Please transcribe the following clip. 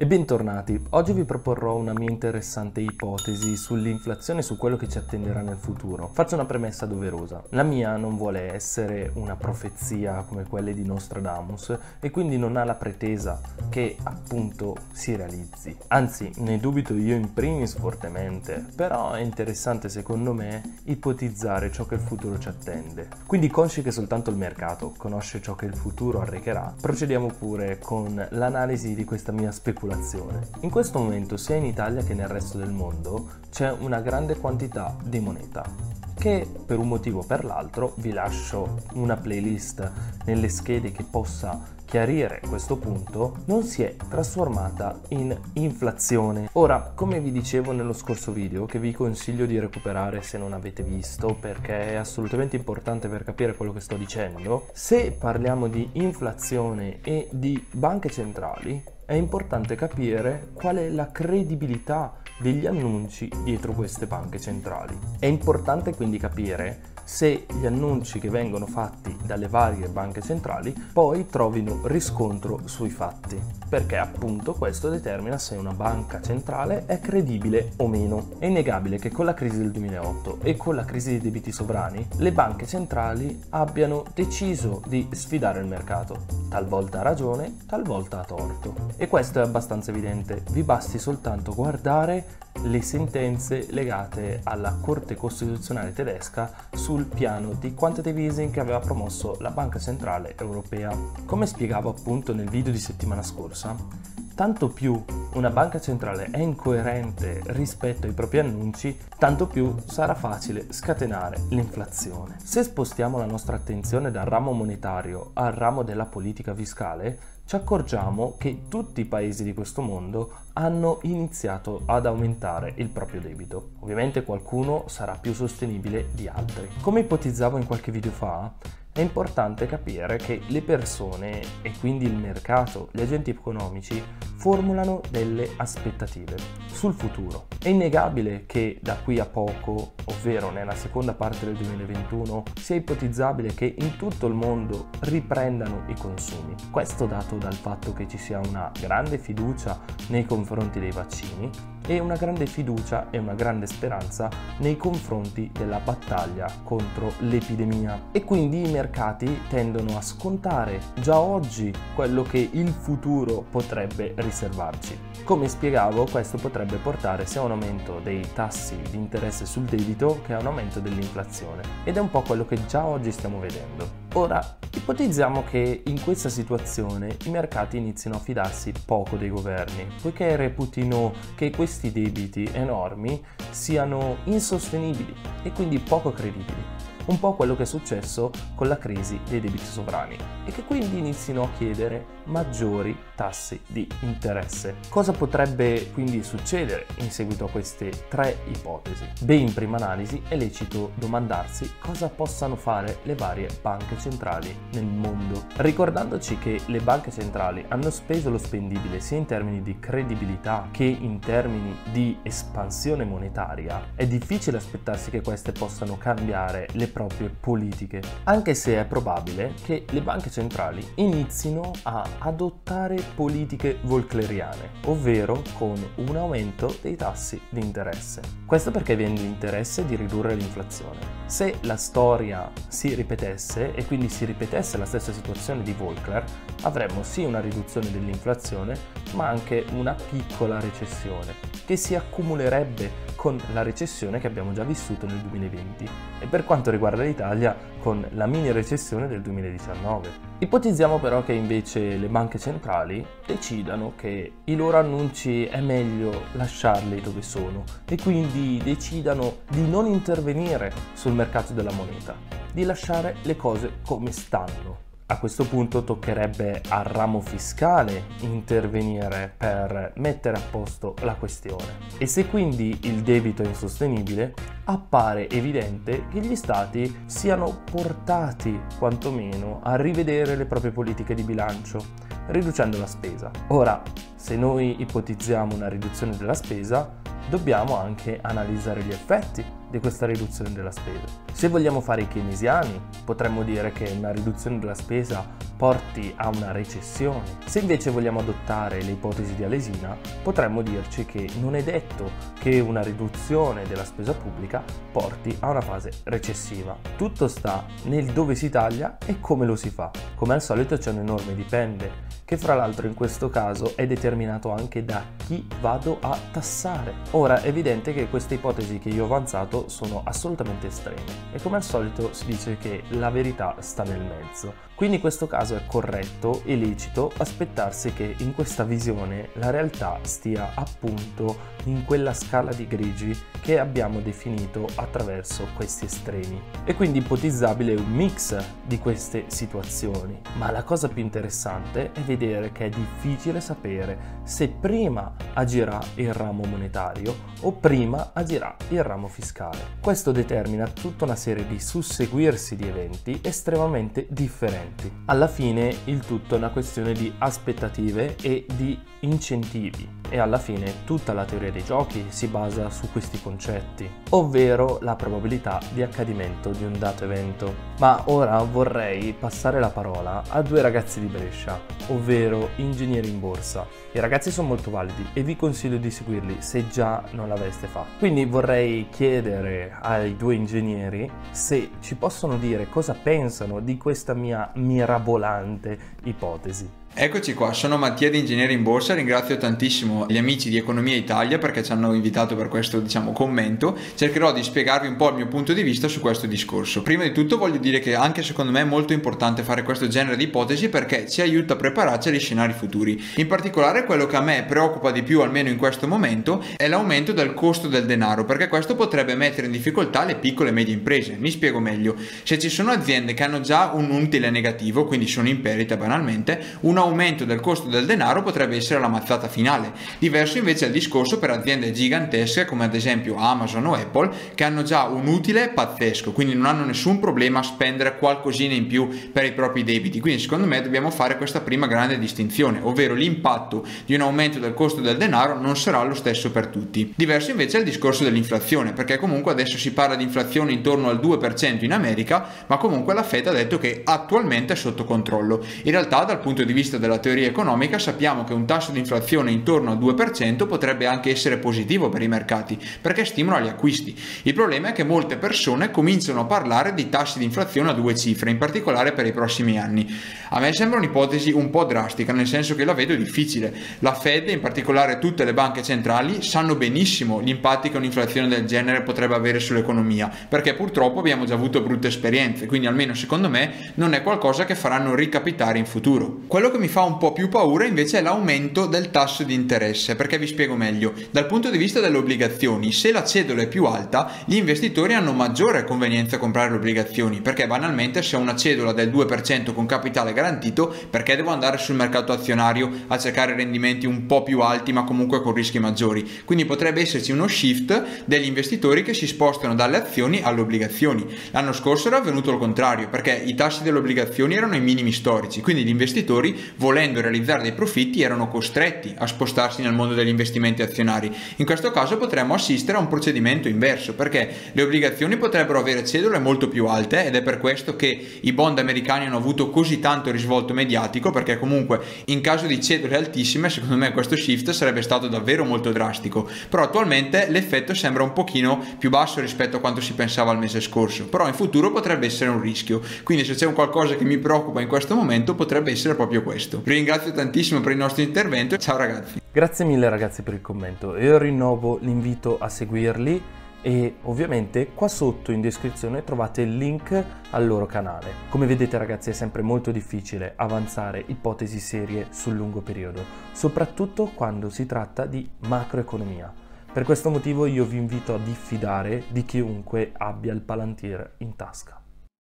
E bentornati, oggi vi proporrò una mia interessante ipotesi sull'inflazione e su quello che ci attenderà nel futuro. Faccio una premessa doverosa. La mia non vuole essere una profezia come quelle di Nostradamus e quindi non ha la pretesa che appunto si realizzi. Anzi, ne dubito io in primis fortemente, però è interessante secondo me ipotizzare ciò che il futuro ci attende. Quindi consci che soltanto il mercato conosce ciò che il futuro arrecherà, procediamo pure con l'analisi di questa mia speculazione speculazione. In questo momento sia in Italia che nel resto del mondo c'è una grande quantità di moneta che per un motivo o per l'altro vi lascio una playlist nelle schede che possa chiarire questo punto non si è trasformata in inflazione. Ora, come vi dicevo nello scorso video, che vi consiglio di recuperare se non avete visto, perché è assolutamente importante per capire quello che sto dicendo, se parliamo di inflazione e di banche centrali, è importante capire qual è la credibilità degli annunci dietro queste banche centrali. È importante quindi capire se gli annunci che vengono fatti dalle varie banche centrali poi trovino riscontro sui fatti, perché appunto questo determina se una banca centrale è credibile o meno. È innegabile che con la crisi del 2008 e con la crisi dei debiti sovrani le banche centrali abbiano deciso di sfidare il mercato, talvolta a ragione, talvolta a torto. E questo è abbastanza evidente, vi basti soltanto guardare le sentenze legate alla Corte Costituzionale tedesca sul piano di quantitative easing che aveva promosso la Banca Centrale Europea. Come spiegavo appunto nel video di settimana scorsa, tanto più una banca centrale è incoerente rispetto ai propri annunci, tanto più sarà facile scatenare l'inflazione. Se spostiamo la nostra attenzione dal ramo monetario al ramo della politica fiscale, ci accorgiamo che tutti i paesi di questo mondo hanno iniziato ad aumentare il proprio debito. Ovviamente qualcuno sarà più sostenibile di altri. Come ipotizzavo in qualche video fa, è importante capire che le persone e quindi il mercato, gli agenti economici formulano delle aspettative sul futuro. È innegabile che da qui a poco, ovvero nella seconda parte del 2021, sia ipotizzabile che in tutto il mondo riprendano i consumi. Questo dato dal fatto che ci sia una grande fiducia nei confronti dei vaccini e una grande fiducia e una grande speranza nei confronti della battaglia contro l'epidemia. E quindi i mercati tendono a scontare già oggi quello che il futuro potrebbe riservarci. Come spiegavo, questo potrebbe portare sia a un aumento dei tassi di interesse sul debito che a un aumento dell'inflazione. Ed è un po' quello che già oggi stiamo vedendo. Ora, ipotizziamo che in questa situazione i mercati inizino a fidarsi poco dei governi, poiché reputino che questi debiti enormi siano insostenibili e quindi poco credibili un po' quello che è successo con la crisi dei debiti sovrani e che quindi inizino a chiedere maggiori tassi di interesse. Cosa potrebbe quindi succedere in seguito a queste tre ipotesi? Beh, in prima analisi è lecito domandarsi cosa possano fare le varie banche centrali nel mondo, ricordandoci che le banche centrali hanno speso lo spendibile sia in termini di credibilità che in termini di espansione monetaria, è difficile aspettarsi che queste possano cambiare le proprie politiche, anche se è probabile che le banche centrali inizino a adottare politiche volcleriane, ovvero con un aumento dei tassi di interesse. Questo perché viene l'interesse di ridurre l'inflazione. Se la storia si ripetesse e quindi si ripetesse la stessa situazione di Volcker, avremmo sì una riduzione dell'inflazione, ma anche una piccola recessione che si accumulerebbe con la recessione che abbiamo già vissuto nel 2020 e per quanto riguarda l'Italia con la mini recessione del 2019. Ipotizziamo però che invece le banche centrali decidano che i loro annunci è meglio lasciarli dove sono e quindi decidano di non intervenire sul mercato della moneta, di lasciare le cose come stanno. A questo punto toccherebbe al ramo fiscale intervenire per mettere a posto la questione. E se quindi il debito è insostenibile, appare evidente che gli stati siano portati quantomeno a rivedere le proprie politiche di bilancio, riducendo la spesa. Ora, se noi ipotizziamo una riduzione della spesa, dobbiamo anche analizzare gli effetti di questa riduzione della spesa. Se vogliamo fare i keynesiani, potremmo dire che una riduzione della spesa porti a una recessione. Se invece vogliamo adottare le ipotesi di Alesina, potremmo dirci che non è detto che una riduzione della spesa pubblica porti a una fase recessiva. Tutto sta nel dove si taglia e come lo si fa. Come al solito c'è un enorme dipende che fra l'altro in questo caso è determinato anche da chi vado a tassare. Ora è evidente che queste ipotesi che io ho avanzato sono assolutamente estreme e come al solito si dice che la verità sta nel mezzo. Quindi in questo caso è corretto e lecito aspettarsi che in questa visione la realtà stia appunto in quella scala di grigi che abbiamo definito attraverso questi estremi. È quindi ipotizzabile un mix di queste situazioni, ma la cosa più interessante è vedere che è difficile sapere se prima agirà il ramo monetario o prima agirà il ramo fiscale. Questo determina tutta una serie di susseguirsi di eventi estremamente differenti differenti. Alla fine il tutto è una questione di aspettative e di incentivi e alla fine tutta la teoria dei giochi si basa su questi concetti, ovvero la probabilità di accadimento di un dato evento. Ma ora vorrei passare la parola a due ragazzi di Brescia, ovvero ingegneri in borsa. I ragazzi sono molto validi e vi consiglio di seguirli se già non l'aveste fatto. Quindi vorrei chiedere ai due ingegneri se ci possono dire cosa pensano di questa mia mirabolante ipotesi. Eccoci qua, sono Mattia di Ingegneri in Borsa, ringrazio tantissimo gli amici di Economia Italia perché ci hanno invitato per questo diciamo, commento. Cercherò di spiegarvi un po' il mio punto di vista su questo discorso. Prima di tutto voglio dire che anche secondo me è molto importante fare questo genere di ipotesi perché ci aiuta a prepararci agli scenari futuri. In particolare quello che a me preoccupa di più almeno in questo momento è l'aumento del costo del denaro perché questo potrebbe mettere in difficoltà le piccole e medie imprese. Mi spiego meglio. Se ci sono aziende che hanno già un utile negativo, quindi sono in perdita banalmente, un aumento del costo del denaro potrebbe essere la mazzata finale. Diverso invece è il discorso per aziende gigantesche come ad esempio Amazon o Apple che hanno già un utile pazzesco, quindi non hanno nessun problema a spendere qualcosina in più per i propri debiti. Quindi secondo me dobbiamo fare questa prima grande distinzione, ovvero l'impatto di un aumento del costo del denaro non sarà lo stesso per tutti. Diverso invece è il discorso dell'inflazione, perché comunque adesso si parla di inflazione intorno al 2% in America, ma comunque la Fed ha detto che attualmente è sotto controllo. In realtà dal punto di vista vista della teoria economica sappiamo che un tasso di inflazione intorno al 2% potrebbe anche essere positivo per i mercati perché stimola gli acquisti. Il problema è che molte persone cominciano a parlare di tassi di inflazione a due cifre, in particolare per i prossimi anni. A me sembra un'ipotesi un po' drastica, nel senso che la vedo difficile. La Fed, in particolare tutte le banche centrali, sanno benissimo gli impatti che un'inflazione del genere potrebbe avere sull'economia, perché purtroppo abbiamo già avuto brutte esperienze, quindi almeno secondo me non è qualcosa che faranno ricapitare in futuro. Quello che che mi fa un po' più paura invece è l'aumento del tasso di interesse, perché vi spiego meglio. Dal punto di vista delle obbligazioni, se la cedola è più alta, gli investitori hanno maggiore convenienza a comprare le obbligazioni, perché banalmente se ho una cedola del 2% con capitale garantito, perché devo andare sul mercato azionario a cercare rendimenti un po' più alti ma comunque con rischi maggiori. Quindi potrebbe esserci uno shift degli investitori che si spostano dalle azioni alle obbligazioni. L'anno scorso era avvenuto il contrario, perché i tassi delle obbligazioni erano ai minimi storici, quindi gli investitori volendo realizzare dei profitti erano costretti a spostarsi nel mondo degli investimenti azionari. In questo caso potremmo assistere a un procedimento inverso perché le obbligazioni potrebbero avere cedole molto più alte ed è per questo che i bond americani hanno avuto così tanto risvolto mediatico perché comunque in caso di cedole altissime secondo me questo shift sarebbe stato davvero molto drastico. Però attualmente l'effetto sembra un pochino più basso rispetto a quanto si pensava il mese scorso. Però in futuro potrebbe essere un rischio. Quindi se c'è un qualcosa che mi preoccupa in questo momento potrebbe essere proprio questo questo. Vi ringrazio tantissimo per il nostro intervento. Ciao ragazzi. Grazie mille ragazzi per il commento. Io rinnovo l'invito a seguirli e ovviamente qua sotto in descrizione trovate il link al loro canale. Come vedete ragazzi è sempre molto difficile avanzare ipotesi serie sul lungo periodo, soprattutto quando si tratta di macroeconomia. Per questo motivo io vi invito a diffidare di chiunque abbia il palantir in tasca.